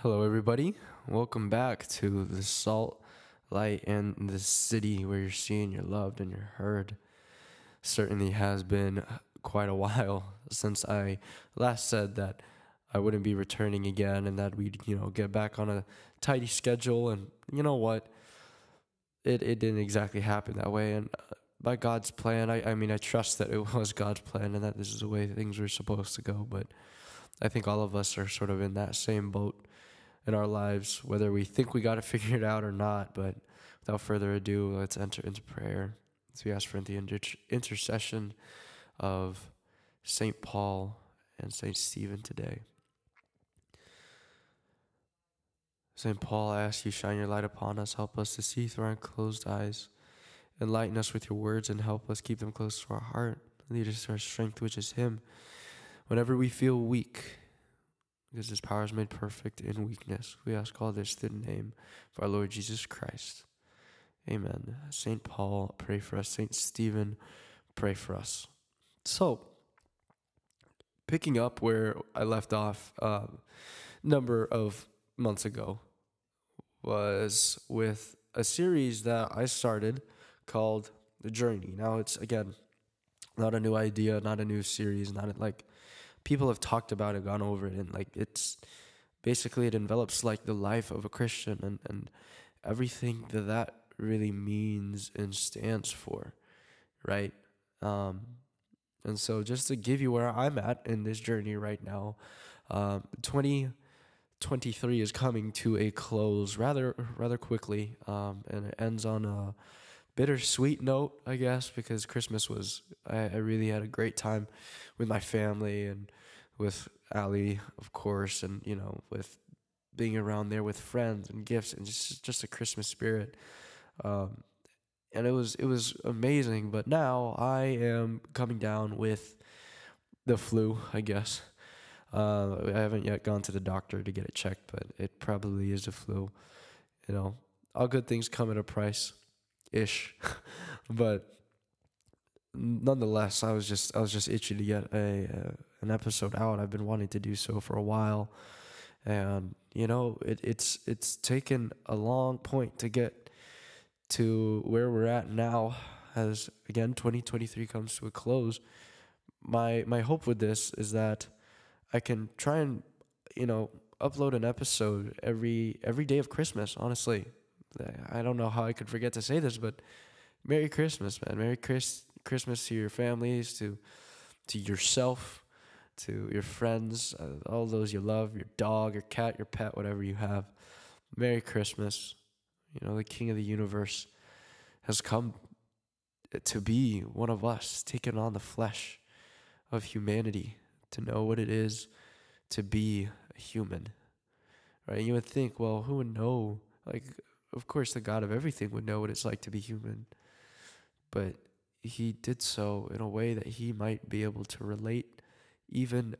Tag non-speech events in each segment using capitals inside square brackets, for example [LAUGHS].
Hello, everybody. Welcome back to the Salt, Light, and the City where you're seen, you're loved, and you're heard. Certainly has been quite a [LAUGHS] while since I last said that I wouldn't be returning again and that we'd, you know, get back on a tidy schedule. And you know what? It, it didn't exactly happen that way. And uh, by God's plan, I, I mean, I trust that it [LAUGHS] was God's plan and that this is the way things were supposed to go. But I think all of us are sort of in that same boat in our lives, whether we think we got to [LAUGHS] figure it out or not. But without further ado, let's enter into prayer. As we ask for the inter- intercession of St. Paul and St. Stephen today. St. Paul, I ask you, shine your light upon us, help us to see through our closed eyes, enlighten us with your words, and help us keep them close to our heart. Lead us to our strength, which is Him. Whenever we feel weak, because His power is made perfect in weakness, we ask all this through the name of our Lord Jesus Christ. Amen. St. Paul, pray for us. St. Stephen, pray for us. So, picking up where I left off a uh, number of months ago was with a series that I started called The Journey. Now, it's again not a new idea, not a new series, not like people have talked about it, gone over it, and like it's basically it envelops like the life of a Christian and, and everything that that really means and stands for, right? Um, and so, just to give you where I'm at in this journey right now, um, 2023 is coming to a close rather rather quickly, um, and it ends on a bittersweet note, I guess, because Christmas was I, I really had a great time with my family and with Ali, of course, and you know with being around there with friends and gifts and just just a Christmas spirit. Um, and it was it was amazing. But now I am coming down with the flu, I guess. Uh, I haven't yet gone to the doctor to get it checked, but it probably is a flu. You know, all good things come at a price, ish. [LAUGHS] but nonetheless, I was just I was just itchy to get a uh, an episode out. I've been wanting to do so for a while, and you know, it, it's it's taken a long point to get to where we're at now as again 2023 comes to a close my my hope with this is that i can try and you know upload an episode every every day of christmas honestly i don't know how i could forget to say this but merry christmas man merry Chris, christmas to your families to to yourself to your friends uh, all those you love your dog your cat your pet whatever you have merry christmas you know, the King of the universe has come to be one of us, taken on the flesh of humanity, to know what it is to be a human. Right? You would think, well, who would know? Like, of course, the God of everything would know what it's like to be human. But he did so in a way that he might be able to relate even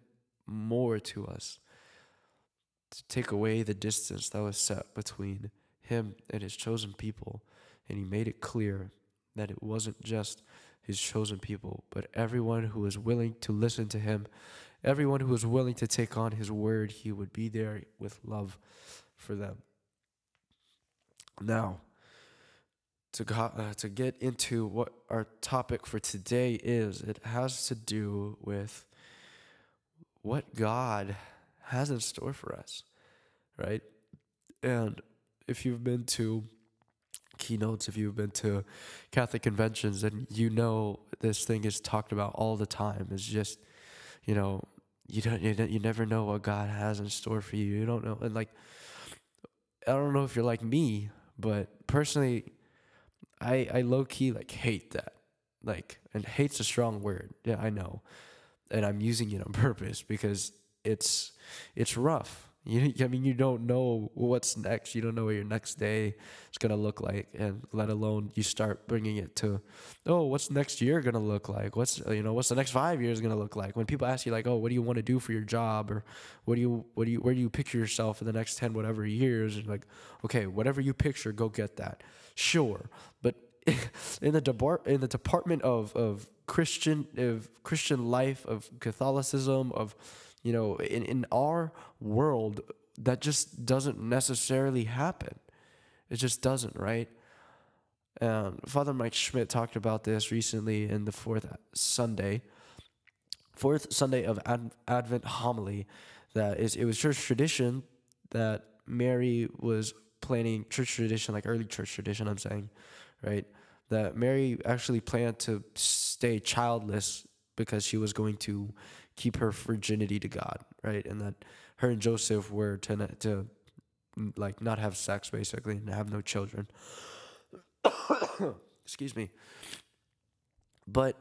more to us, to take away the distance that was set between him and his chosen people, and he made it clear that it wasn't just his chosen people, but everyone who was willing to listen to him, everyone who was willing to take on his word, he would be there with love for them. Now, to, go, uh, to get into what our topic for today is, it has to do with what God has in store for us, right? And if you've been to keynotes, if you've been to Catholic conventions, then you know this thing is talked about all the time. It's just, you know, you don't, you, don't, you never know what God has in store for you. You don't know, and like, I don't know if you're like me, but personally, I I low key like hate that. Like, and hate's a strong word. Yeah, I know, and I'm using it on [LAUGHS] purpose because it's it's rough you, I mean, you don't know what's next. You don't know what your next day is gonna look like, and let alone you start bringing it to, oh, what's next year gonna look like? What's you know, what's the next five years gonna look like? When people ask you like, oh, what do you want to do for your job, or what do you, what do you, where do you picture yourself in the next ten whatever years? And like, okay, whatever you picture, go get that. Sure, but [LAUGHS] in the depart in the department of of Christian of Christian life of Catholicism of you know, in, in our world, that just doesn't necessarily happen. It just doesn't, right? And Father Mike Schmitz talked about this recently in the fourth Sunday, fourth Sunday of Ad- Advent homily. That is, it was church tradition that Mary was planning church tradition, like early church tradition. I'm saying, right? That Mary actually planned to stay childless because she was going to keep her virginity to God, right? And that her and Joseph were to to mm, like not have sex basically and have no children. [COUGHS] Excuse me. But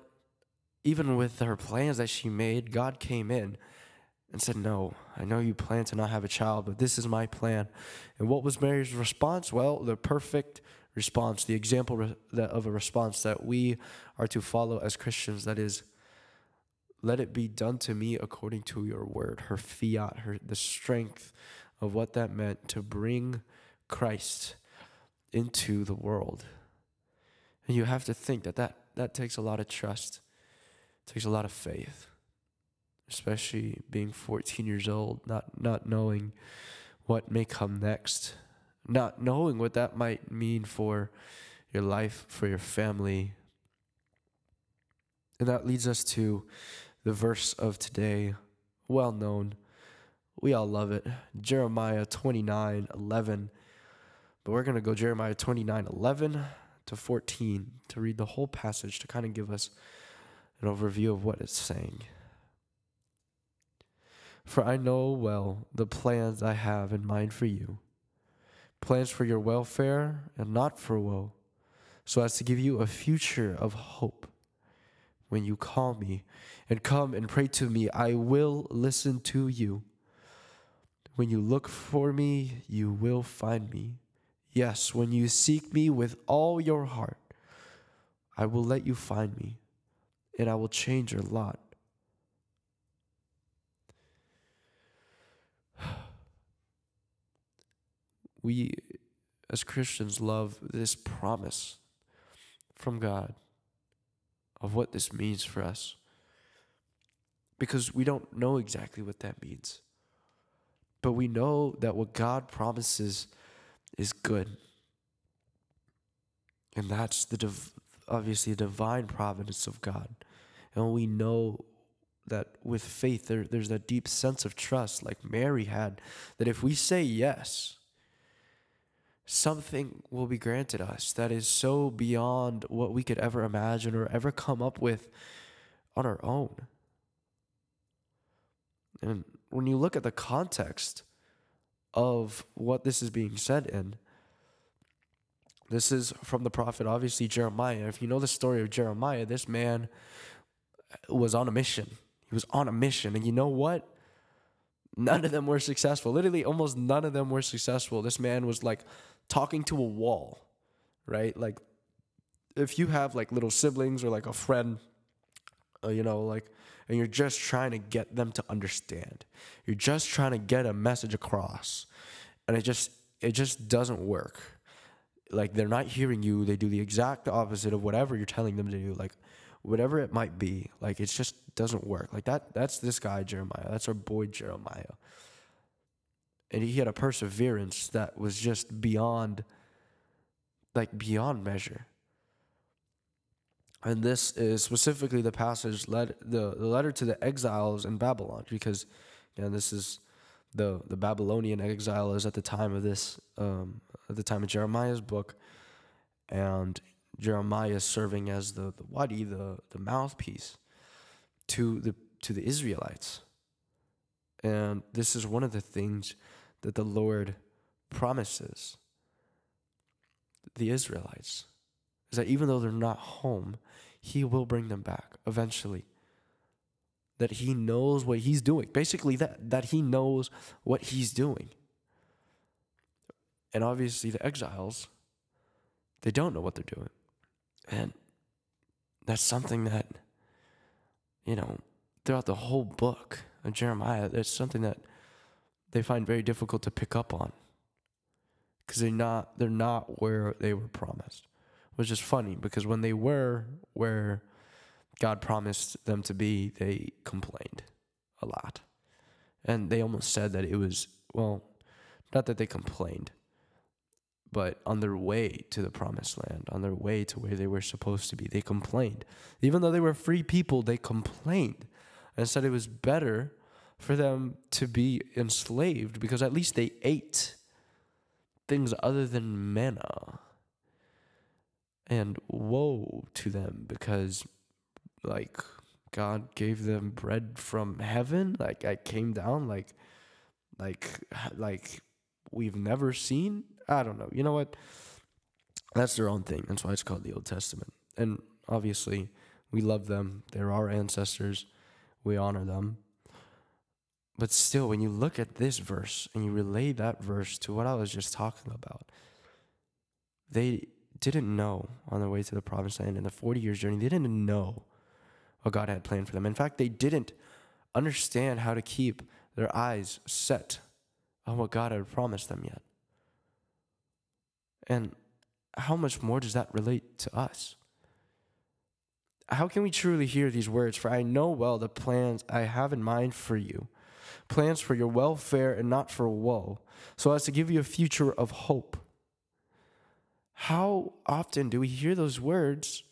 even with her plans that she made, God came in and said, No, I know you plan to not have a child, but this is my plan. And what was Mary's response? Well, the perfect response, the example of a response that we are to follow as Christians that is, let it be done to me according to your word. Her fiat, her the strength of what that meant to bring Christ into the world. And you have to think that that, that takes a lot of trust, it takes a lot of faith, especially being 14 years old, not, not knowing what may come next, not knowing what that might mean for your life, for your family. And that leads us to the verse of today, well known. We all love it. Jeremiah 29 11. But we're going to go Jeremiah 29 11 to 14 to read the whole passage to kind of give us an overview of what it's saying. For I know well the plans I have in mind for you plans for your welfare and not for woe, so as to give you a future of hope. When you call me and come and pray to me, I will listen to you. When you look for me, you will find me. Yes, when you seek me with all your heart, I will let you find me, and I will change your lot. [SIGHS] We, as Christians, love this promise from God of what this means for us because we don't know exactly what that means. But we know that what God promises is good. And that's the div- obviously the divine providence of God. And we know that with faith, there, there's that deep sense of trust, like Mary had, that if we say yes, something will be granted us that is so beyond what we could ever imagine or ever come up with on our own. And when you look at the context of what this is being said in, this is from the prophet, obviously, Jeremiah. If you know the story of Jeremiah, this man was on a mission. He was on a mission. And you know what? None of them were successful. Literally, almost none of them were successful. This man was like talking to a wall, right? Like, if you have like little siblings or like a friend, uh, you know, like, and you're just trying to get them to understand, you're just trying to get a message across, and it just it just doesn't work. Like they're not hearing you. They do the exact opposite of whatever you're telling them to do. Like whatever it might be. Like it just doesn't work. Like that. That's this guy Jeremiah. That's our boy Jeremiah and he had a perseverance that was just beyond like beyond measure. And this is specifically the passage led the, the letter to the exiles in babylon because know, this is the the babylonian exile is at the time of this um, at the time of jeremiah's book and jeremiah is serving as the, the wadi the, the mouthpiece to the to the israelites. And this is one of the things that the Lord promises the Israelites is that even though they're not home, He will bring them back eventually. That He knows what He's doing. Basically, that, that He knows what He's doing. And obviously, the exiles, they don't know what they're doing. And that's something that, you know, throughout the whole book of Jeremiah, there's something that they find very difficult to pick up on because they're not they're not where they were promised which is funny because when they were where god promised them to be they complained a lot and they almost said that it was well Not that they complained, but on their way to the promised land, on their way to where they were supposed to be, they complained. Even though they were free people, they complained and said it was better for them to be enslaved because at least they ate things other than manna. And woe to them because, like, God gave them bread from heaven. Like, I came down, like, like, like we've never seen. I don't know. You know what? That's their own thing. That's why it's called the Old Testament. And obviously, we love them. They're our ancestors. We honor them. But still, when you look at this verse and you relate that verse to what I was just talking about, they didn't know on their way to the promised land in the 40 years journey, they didn't know what God had planned for them. In fact, they didn't understand how to keep their eyes set on what God had promised them yet. And how much more does that relate to us? How can we truly hear these words? For I know well the plans I have in mind for you plans for your welfare and not for woe, so as to give you a future of hope. How often do we hear those words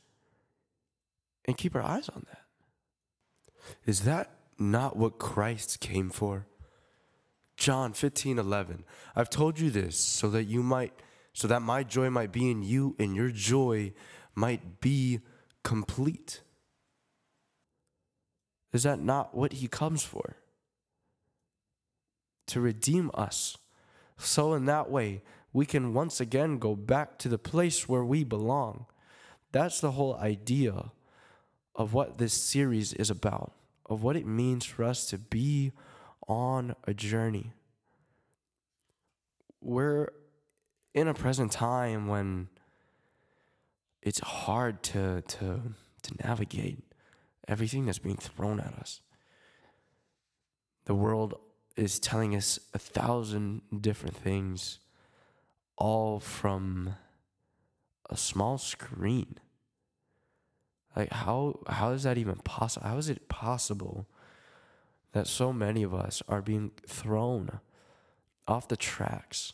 and keep our eyes on that? Is that not what Christ came for? John 15, 11. I've told you this so that you might, so that my joy might be in you and your joy might be complete. Is that not what he comes for? To redeem us. So, in that way, we can once again go back to the place where we belong. That's the whole idea of what this series is about, of what it means for us to be on a journey. We're in a present time when it's hard to to to navigate everything that's being thrown at us. The world is telling us a thousand different things, all from a small screen. Like how how is that even possible? How is it possible that so many of us are being thrown off the tracks,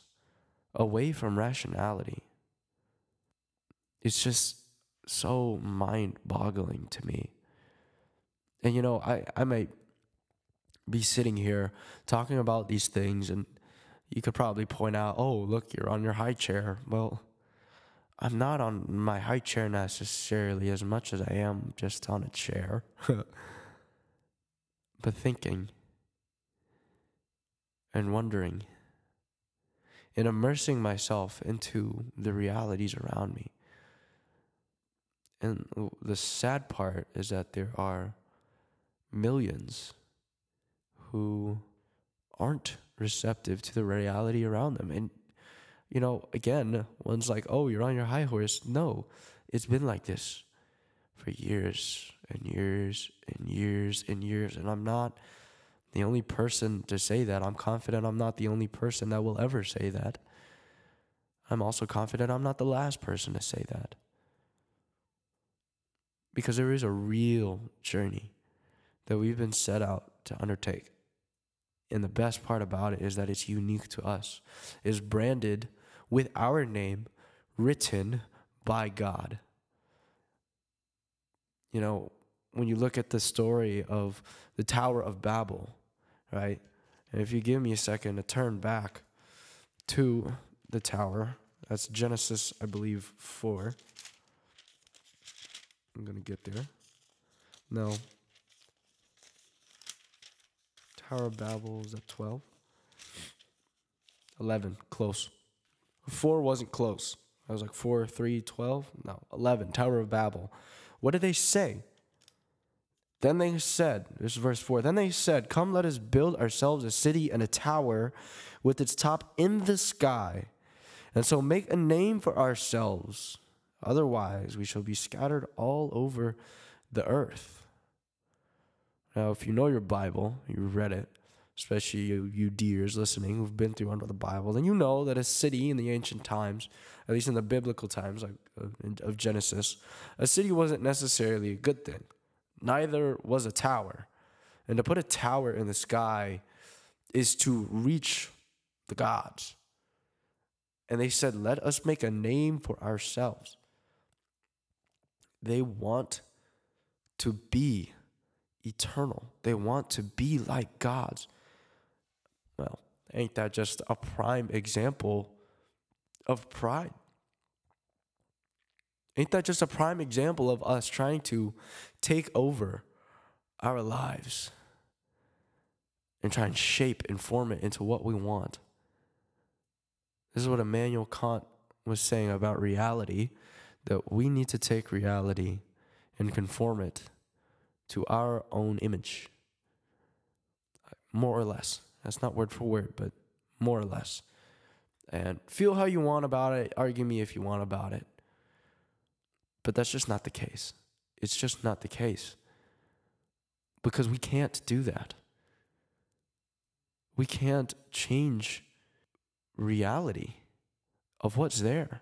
away from rationality? It's just so mind boggling to me. And you know, I, I might be sitting here talking about these things, and you could probably point out, oh, look, you're on your high chair. Well, I'm not on my high chair necessarily as much as I am just on a chair, [LAUGHS] but thinking and wondering and immersing myself into the realities around me. And the sad part is that there are millions who aren't receptive to the reality around them. And, you know, again, one's like, oh, you're on your high horse. No, it's been like this for years and years and years and years. And I'm not the only person to say that. I'm confident I'm not the only person that will ever say that. I'm also confident I'm not the last person to say that. Because there is a real journey that we've been set out to undertake. And the best part about it is that it's unique to us. It's branded with our name written by God. You know, when you look at the story of the Tower of Babel, right? And if you give me a second to turn back to the tower, that's Genesis, I believe, 4. I'm going to get there. No. Tower of Babel is at 12. 11, close. 4 wasn't close. I was like 4, 3, 12. No, 11, Tower of Babel. What did they say? Then they said, this is verse 4. Then they said, Come, let us build ourselves a city and a tower with its top in the sky, and so make a name for ourselves. Otherwise, we shall be scattered all over the earth. Now, if you know your Bible, you've read it, especially you, you deers listening who've been through under the Bible, then you know that a city in the ancient times, at least in the biblical times like uh, of Genesis, a city wasn't necessarily a good thing. Neither was a tower. And to put a tower in the sky is to reach the gods. And they said, Let us make a name for ourselves. They want to be eternal, they want to be like gods. Well, ain't that just a prime example of pride? Ain't that just a prime example of us trying to take over our lives and try and shape and form it into what we want? This is what Immanuel Kant was saying about reality that we need to take reality and conform it to our own image. More or less. That's not word for word, but more or less. And feel how you want about it. Argue me if you want about it. But that's just not the case. It's just not the case. Because we can't do that. We can't change reality of what's there.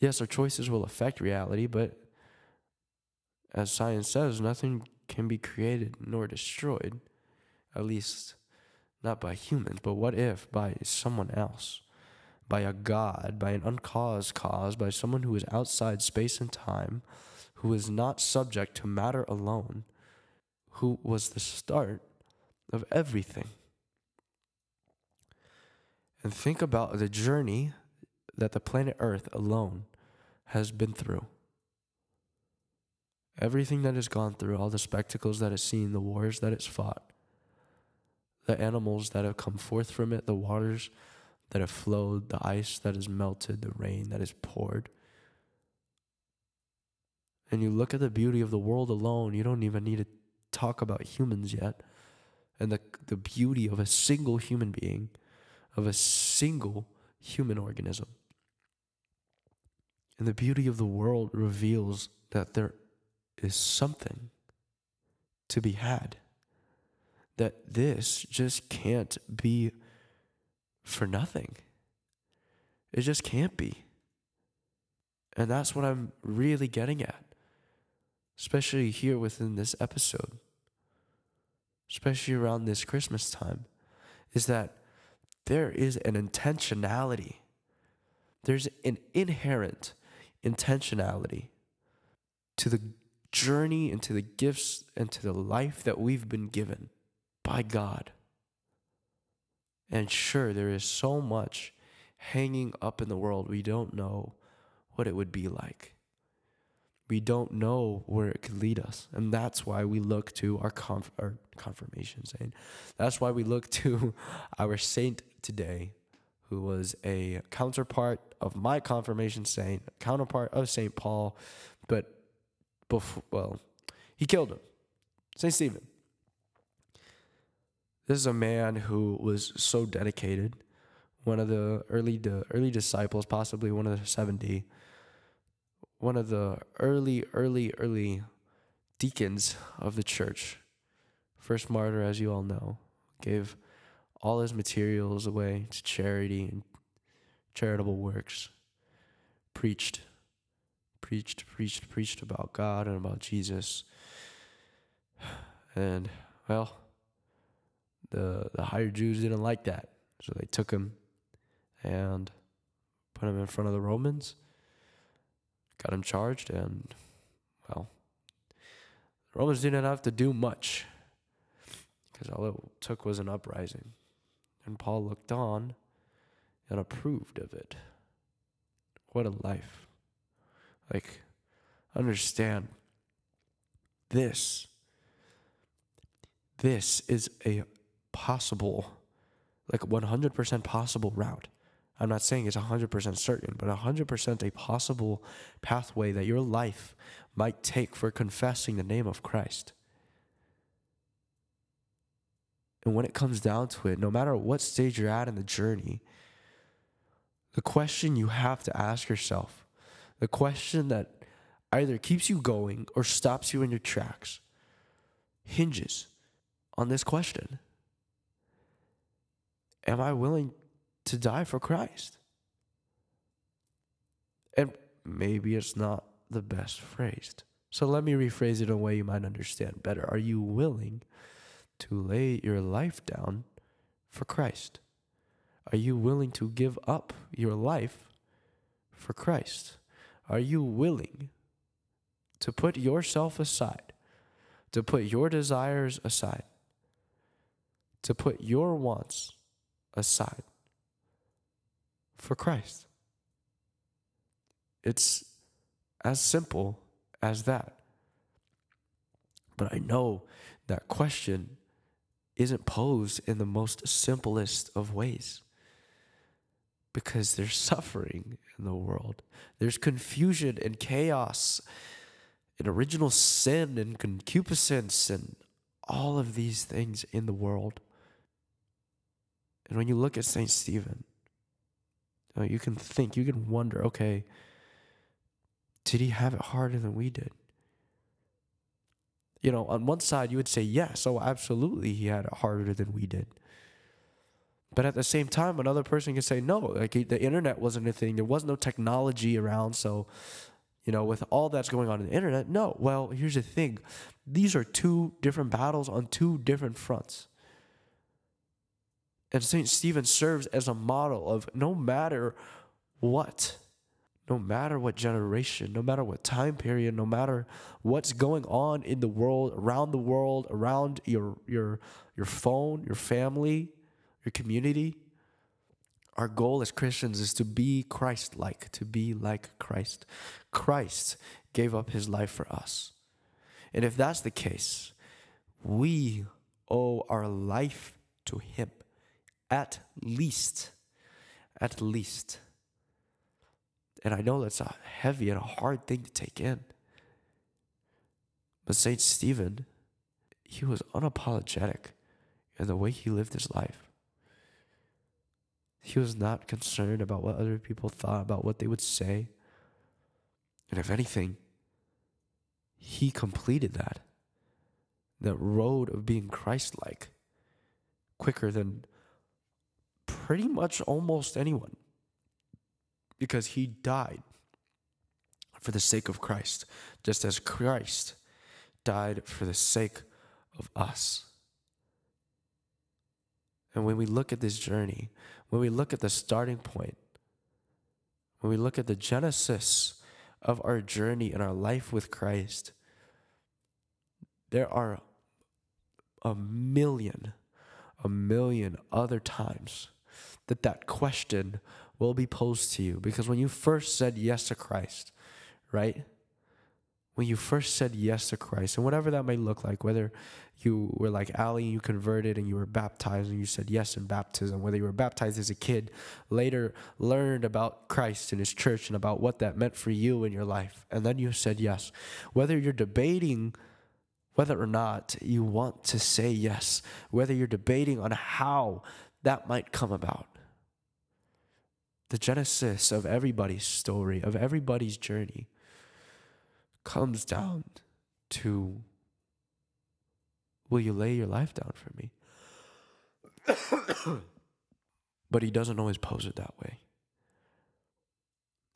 Yes, our choices will affect reality, but as science says, nothing can be created nor destroyed, at least not by humans. But what if by someone else? by a God, by an uncaused cause, by someone who is outside space and time, who is not subject to matter alone, who was the start of everything. And think about the journey that the planet Earth alone has been through. Everything that has gone through, all the spectacles that it's seen, the wars that it's fought, the animals that have come forth from it, the waters that have flowed, the ice that has melted, the rain that has poured. And you look at the beauty of the world alone, you don't even need to talk about humans yet. And the, the beauty of a single human being, of a single human organism. And the beauty of the world reveals that there is something to be had. That this just can't be for nothing. It just can't be. And that's what I'm really getting at, especially here within this episode, especially around this Christmas time, is that there is an intentionality. There's an inherent intentionality to the journey into the gifts and to the life that we've been given by God. And sure, there is so much hanging up in the world, we don't know what it would be like. We don't know where it could lead us. And that's why we look to our, conf- our confirmation saint. That's why we look to [LAUGHS] our saint today, who was a counterpart of my confirmation saint, counterpart of St. Paul, but before, well, he killed him. St. Stephen. This is a man who was so dedicated, one of the early early disciples, possibly one of the 70, one of the early, early, early deacons of the church. First martyr, as you all know, gave all his materials away to charity and charitable works, preached, preached, preached, preached about God and about Jesus. And, well, the the higher Jews didn't like that, so they took him and put him in front of the Romans, got him charged, and well, the Romans didn't have to do much because all it took was an uprising, and Paul looked on and approved of it. What a life! Like, understand this. This is a possible, like 100% possible route. I'm not saying it's 100% certain, but 100% a possible pathway that your life might take for confessing the name of Christ. And when it comes down to it, no matter what stage you're at in the journey, the question you have to ask yourself, the question that either keeps you going or stops you in your tracks, hinges on this question Am I willing to die for Christ? And maybe it's not the best phrased. So let me rephrase it in a way you might understand better. Are you willing to lay your life down for Christ? Are you willing to give up your life for Christ? Are you willing to put yourself aside, to put your desires aside, to put your wants aside for Christ? It's as simple as that. But I know that question isn't posed in the most simplest of ways because there's suffering in the world, there's confusion and chaos, and original sin and concupiscence, and all of these things in the world. And when you look at St. Stephen, oh, you, can think, you can wonder, okay, did he have it harder than we did? You know, on one side, you would say, yes, oh, absolutely, he had it harder than we did. But at the same time, another person can say, no, like the internet wasn't a thing. There was no technology around. So, you know, with all that's going on in the internet, no. Well, here's the thing these are two different battles on two different fronts. And St. Stephen serves as a model of no matter what no matter what generation, no matter what time period, no matter what's going on in the world, around the world, around your your your phone, your family, your community, our goal as Christians is to be Christ-like, to be like Christ. Christ gave up his life for us. And if that's the case, we owe our life to him at least at least and I know that's a heavy and a hard thing to take in. But St. Stephen, he was unapologetic in the way he lived his life. He was not concerned about what other people thought, about what they would say. And if anything, he completed that. That road of being Christ like quicker than pretty much almost anyone because he died for the sake of Christ, just as Christ died for the sake of us. And when we look at this journey, when we look at the starting point, when we look at the genesis of our journey and our life with Christ, there are a million, a million other times that that question will be posed to you. Because when you first said yes to Christ, right? When you first said yes to Christ, and whatever that may look like, whether you were like Ali and you converted and you were baptized and you said yes in baptism, whether you were baptized as a kid, later learned about Christ and his church and about what that meant for you in your life, and then you said yes. Whether you're debating whether or not you want to say yes, whether you're debating on how that might come about the genesis of everybody's story, of everybody's journey, comes down to will you lay your life down for me? [COUGHS] but he doesn't always pose it that way.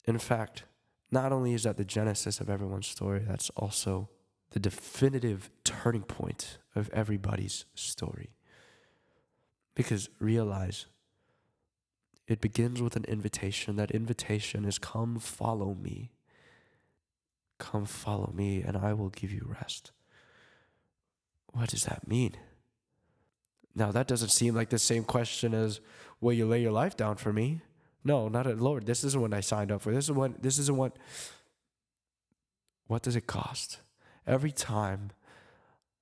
In fact, not only is that the genesis of everyone's story, that's also the definitive turning point of everybody's story. Because realize it begins with an invitation. That invitation is come follow me. Come follow me, and I will give you rest. What does that mean? Now, that doesn't seem like the same question as, Will you lay your life down for me? No, not at Lord. This isn't what I signed up for. This is what, this isn't what. What does it cost? Every time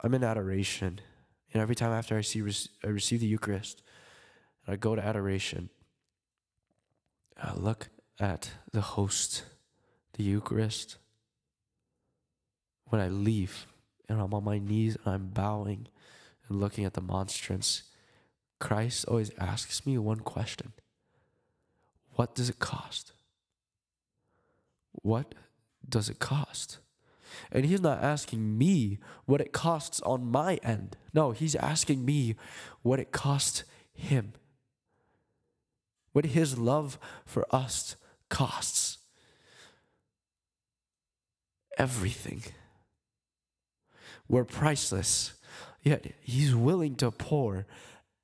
I'm in adoration, and every time after I, see, I receive the Eucharist, and I go to adoration, I look at the host, the Eucharist. When I leave and I'm on my knees and I'm bowing and looking at the monstrance, Christ always asks me one question What does it cost? What does it cost? And he's not asking me what it costs on my end. No, he's asking me what it cost him what his love for us costs. Everything. We're priceless, yet he's willing to pour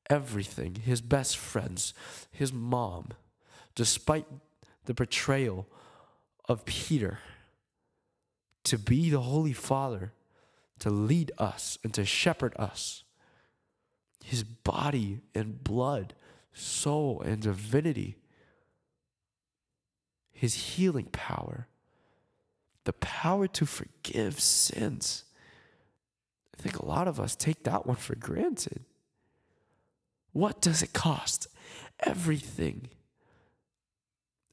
everything, his best friends, his mom, despite the betrayal of Peter, to be the Holy Father, to lead us and to shepherd us. His body and blood, soul and divinity, his healing power, the power to forgive sins. I think a lot of us take that one for granted. What does it cost? Everything.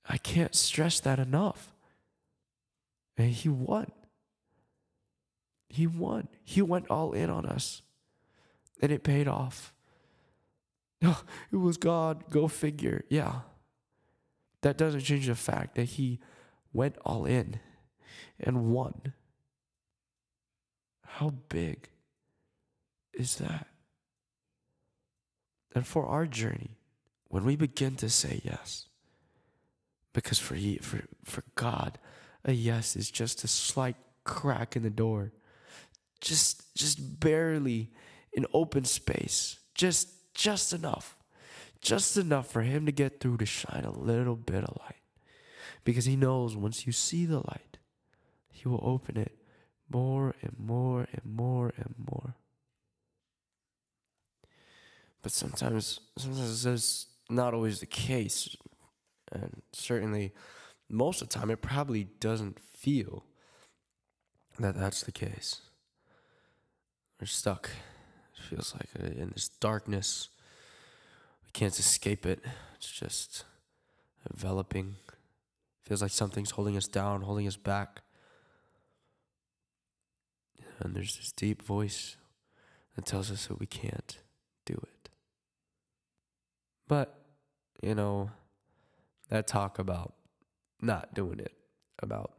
I can't stress that enough. And he won. He won. He went all in on us. And it paid off. [LAUGHS] It was God. Go figure. Yeah. That doesn't change the fact that he went all in and won. How big is that? and for our journey, when we begin to say yes, because for, he, for, for God, a yes is just a slight crack in the door, just, just barely an open space, just, just enough, just enough for Him to get through to shine a little bit of light. Because He knows once you see the light, He will open it more and more and more and more. But sometimes, sometimes that's not always the case. And certainly, most of the time, it probably doesn't feel that that's the case. We're stuck. It feels like uh, in this darkness. We can't escape it. It's just enveloping. Feels like something's holding us down, holding us back. And there's this deep voice that tells us that we can't do it. But, you know, that talk about not doing it, about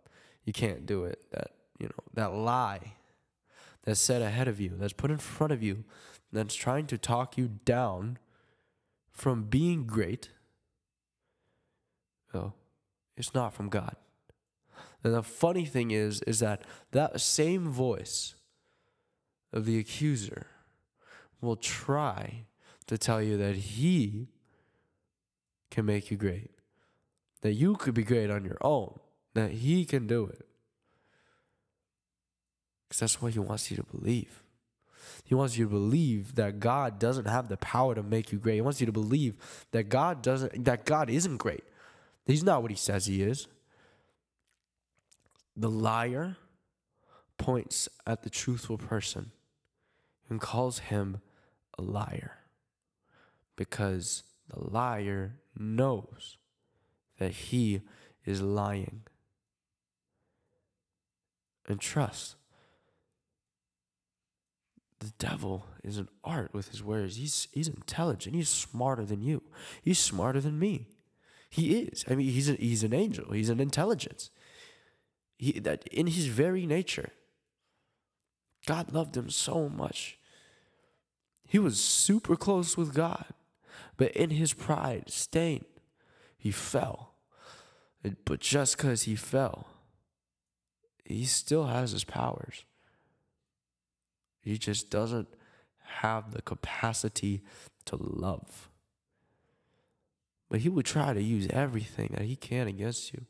you can't do it, that, you know, that lie that's set ahead of you, that's put in front of you, that's trying to talk you down from being great, oh, it's not from God. And the funny thing is, is that that same voice of the accuser will try to tell you that he can make you great. That you could be great on your own. That He can do it. Because that's what He wants you to believe. He wants you to believe that God doesn't have the power to make you great. He wants you to believe that God doesn't that God isn't great. He's not what he says he is. The liar points at the truthful person and calls him a liar because the liar knows that he is lying. And trust. The devil is an art with his words. He's, he's intelligent. He's smarter than you. He's smarter than me. He is. I mean, he's, a, he's an angel. He's an intelligence. He, that in his very nature, God loved him so much. He was super close with God. But in his pride, Satan, he fell. But just because he fell, he still has his powers. He just doesn't have the capacity to love. But he will try to use everything that he can against you.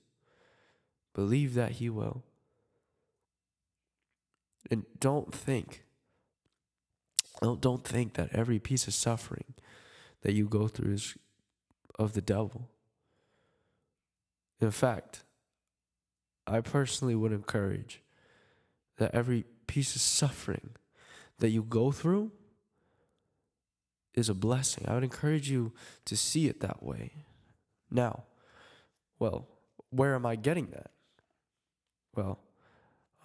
Believe that he will. And don't think, don't think that every piece of suffering that you go through is of the devil. In fact, I personally would encourage that every piece of suffering that you go through is a blessing. I would encourage you to see it that way. Now, well, where am I getting that? Well,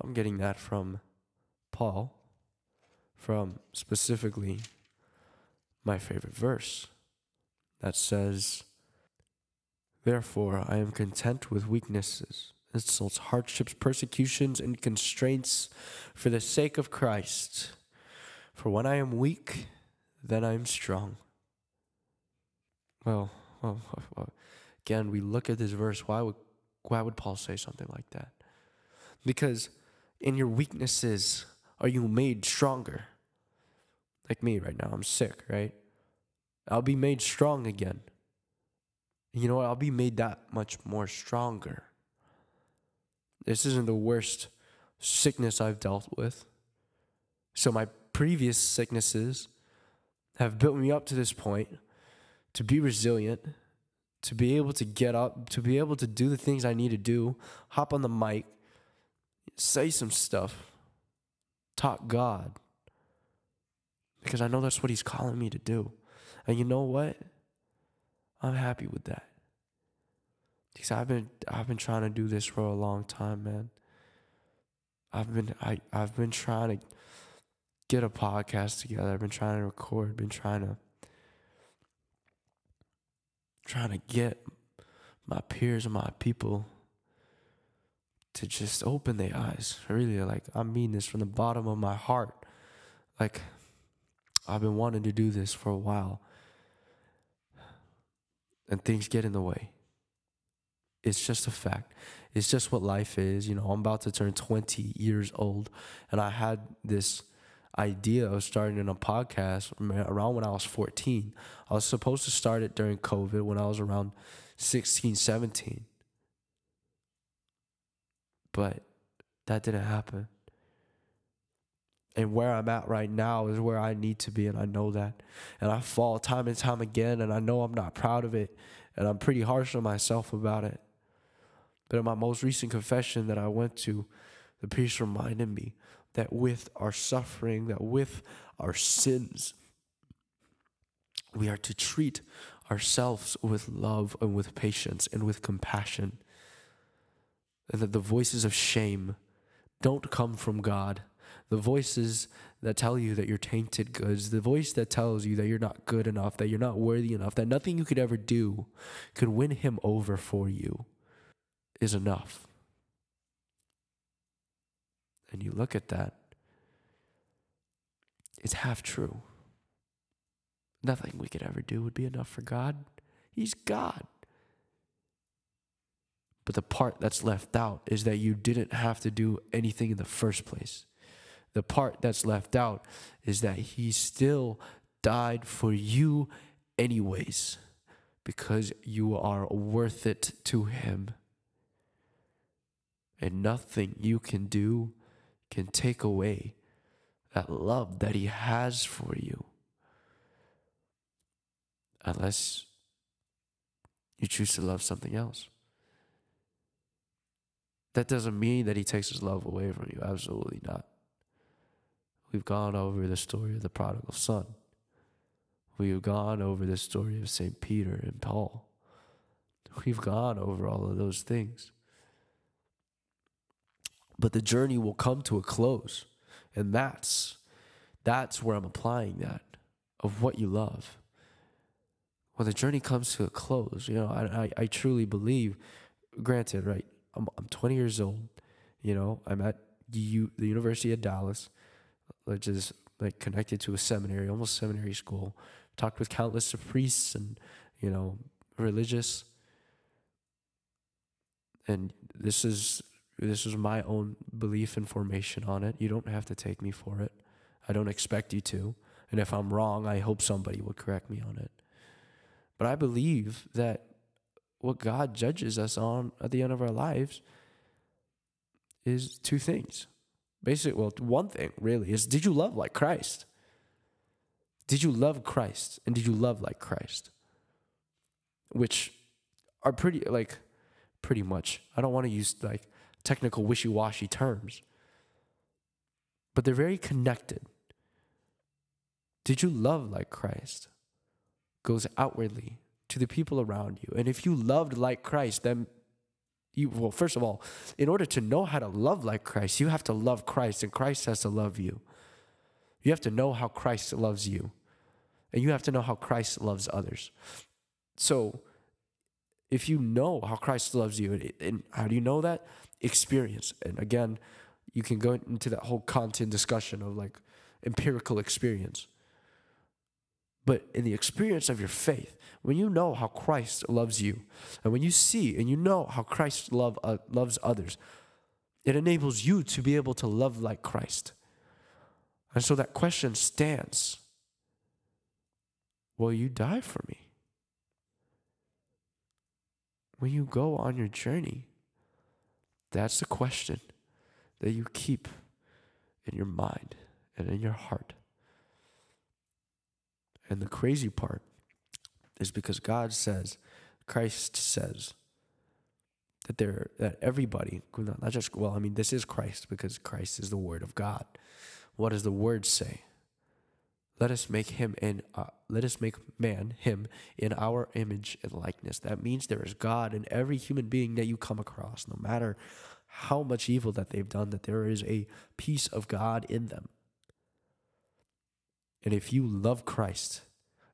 I'm getting that from Paul, from specifically my favorite verse that says, Therefore, I am content with weaknesses, insults, hardships, persecutions, and constraints for the sake of Christ. For when I am weak, then I am strong. Well, well, well, again, we look at this verse. Why would, why would Paul say something like that? Because in your weaknesses are you made stronger like me right now. I'm sick, right? I'll be made strong again. You know what? I'll be made that much more stronger. This isn't the worst sickness I've dealt with. So, my previous sicknesses have built me up to this point to be resilient, to be able to get up, to be able to do the things I need to do, hop on the mic, say some stuff, talk God. Because I know that's what He's calling me to do. And you know what? I'm happy with that. Because I've been I've been trying to do this for a long time, man. I've been I, I've been trying to get a podcast together. I've been trying to record, been trying to trying to get my peers and my people to just open their eyes. Really, like I mean this from the bottom of my heart. Like I've been wanting to do this for a while. And things get in the way. It's just a fact. It's just what life is. You know, I'm about to turn 20 years old, and I had this idea of starting a podcast around when I was 14. I was supposed to start it during COVID when I was around 16, 17. But that didn't happen. And where I'm at right now is where I need to be, and I know that. And I fall time and time again, and I know I'm not proud of it, and I'm pretty harsh on myself about it. But in my most recent confession that I went to, the priest reminded me that with our suffering, that with our sins, we are to treat ourselves with love and with patience and with compassion. And that the voices of shame don't come from God. The voices that tell you that you're tainted goods, the voice that tells you that you're not good enough, that you're not worthy enough, that nothing you could ever do could win him over for you is enough. And you look at that, it's half true. Nothing we could ever do would be enough for God. He's God. But the part that's left out is that you didn't have to do anything in the first place. The part that's left out is that He still died for you, anyways, because you are worth it to Him and nothing you can do can take away that love that He has for you. Unless you choose to love something else. That doesn't mean that He takes His love away from you. Absolutely not. We've gone over the story of the prodigal son. We've gone over the story of St. Peter and Paul. We've gone over all of those things. But the journey will come to a close. And that's that's where I'm applying that of what you love. When the journey comes to a close, you know, I, I, I truly believe, granted, right, I'm, I'm 20 years old, you know, I'm at U, the University of Dallas, which is like connected to a seminary, almost seminary school. Talked with countless of priests and, you know, religious. And this is this is my own belief and formation on it. You don't have to take me for it. I don't expect you to. And if I'm wrong, I hope somebody will correct me on it. But I believe that what God judges us on at the end of our lives is two things. Basically, well, one thing really is did you love like Christ? Did you love Christ? And did you love like Christ? Which are pretty, like, pretty much. I don't want to use like technical wishy washy terms, but they're very connected. Did you love like Christ? Goes outwardly to the people around you. And if you loved like Christ, then you, well, first of all, in order to know how to love like Christ, you have to love Christ, and Christ has to love you. You have to know how Christ loves you, and you have to know how Christ loves others. So, if you know how Christ loves you, and how do you know that? experience. And again, you can go into that whole content discussion of like empirical experience. But in the experience of your faith, when you know how Christ loves you, and when you see and you know how Christ love, uh, loves others, it enables you to be able to love like Christ. And so that question stands Will you die for me? When you go on your journey, that's the question that you keep in your mind and in your heart. And the crazy part is because God says, Christ says, that there that everybody, not just well, I mean, this is Christ because Christ is the Word of God. What does the Word say? Let us make him in uh, let us make man him in our image and likeness. That means there is God in every human being that you come across, no matter how much evil that they've done, that there is a piece of God in them. And if you love Christ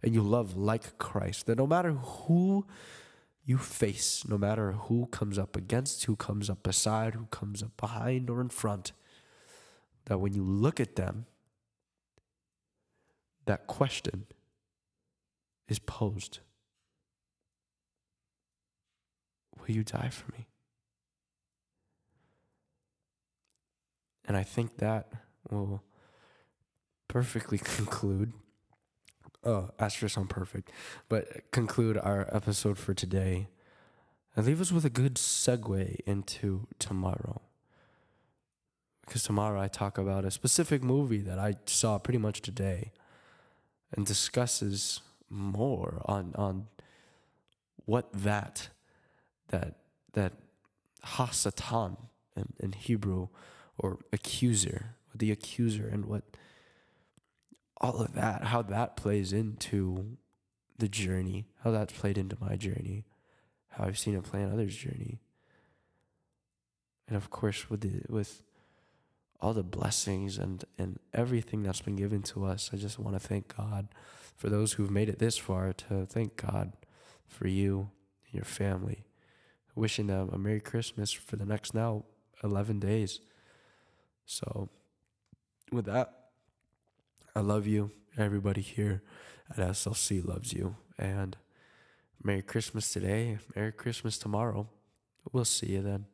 and you love like Christ, That no matter who you face, no matter who comes up against, who comes up beside, who comes up behind or in front, that when you look at them, that question is posed Will you die for me? And I think that will perfectly [LAUGHS] conclude. Oh, asterisk on perfect, but conclude our episode for today and leave us with a good segue into tomorrow. Because tomorrow I talk about a specific movie that I saw pretty much today and discusses more on on what that that that hasatan in, in Hebrew or accuser, the accuser and what all of that, how that plays into the journey, how that's played into my journey, how I've seen it play in others' journey. And of course with the with all the blessings and, and everything that's been given to us. I just want to thank God for those who've made it this far, to thank God for you and your family. Wishing them a Merry Christmas for the next now 11 days. So, with that, I love you. Everybody here at SLC loves you. And Merry Christmas today. Merry Christmas tomorrow. We'll see you then.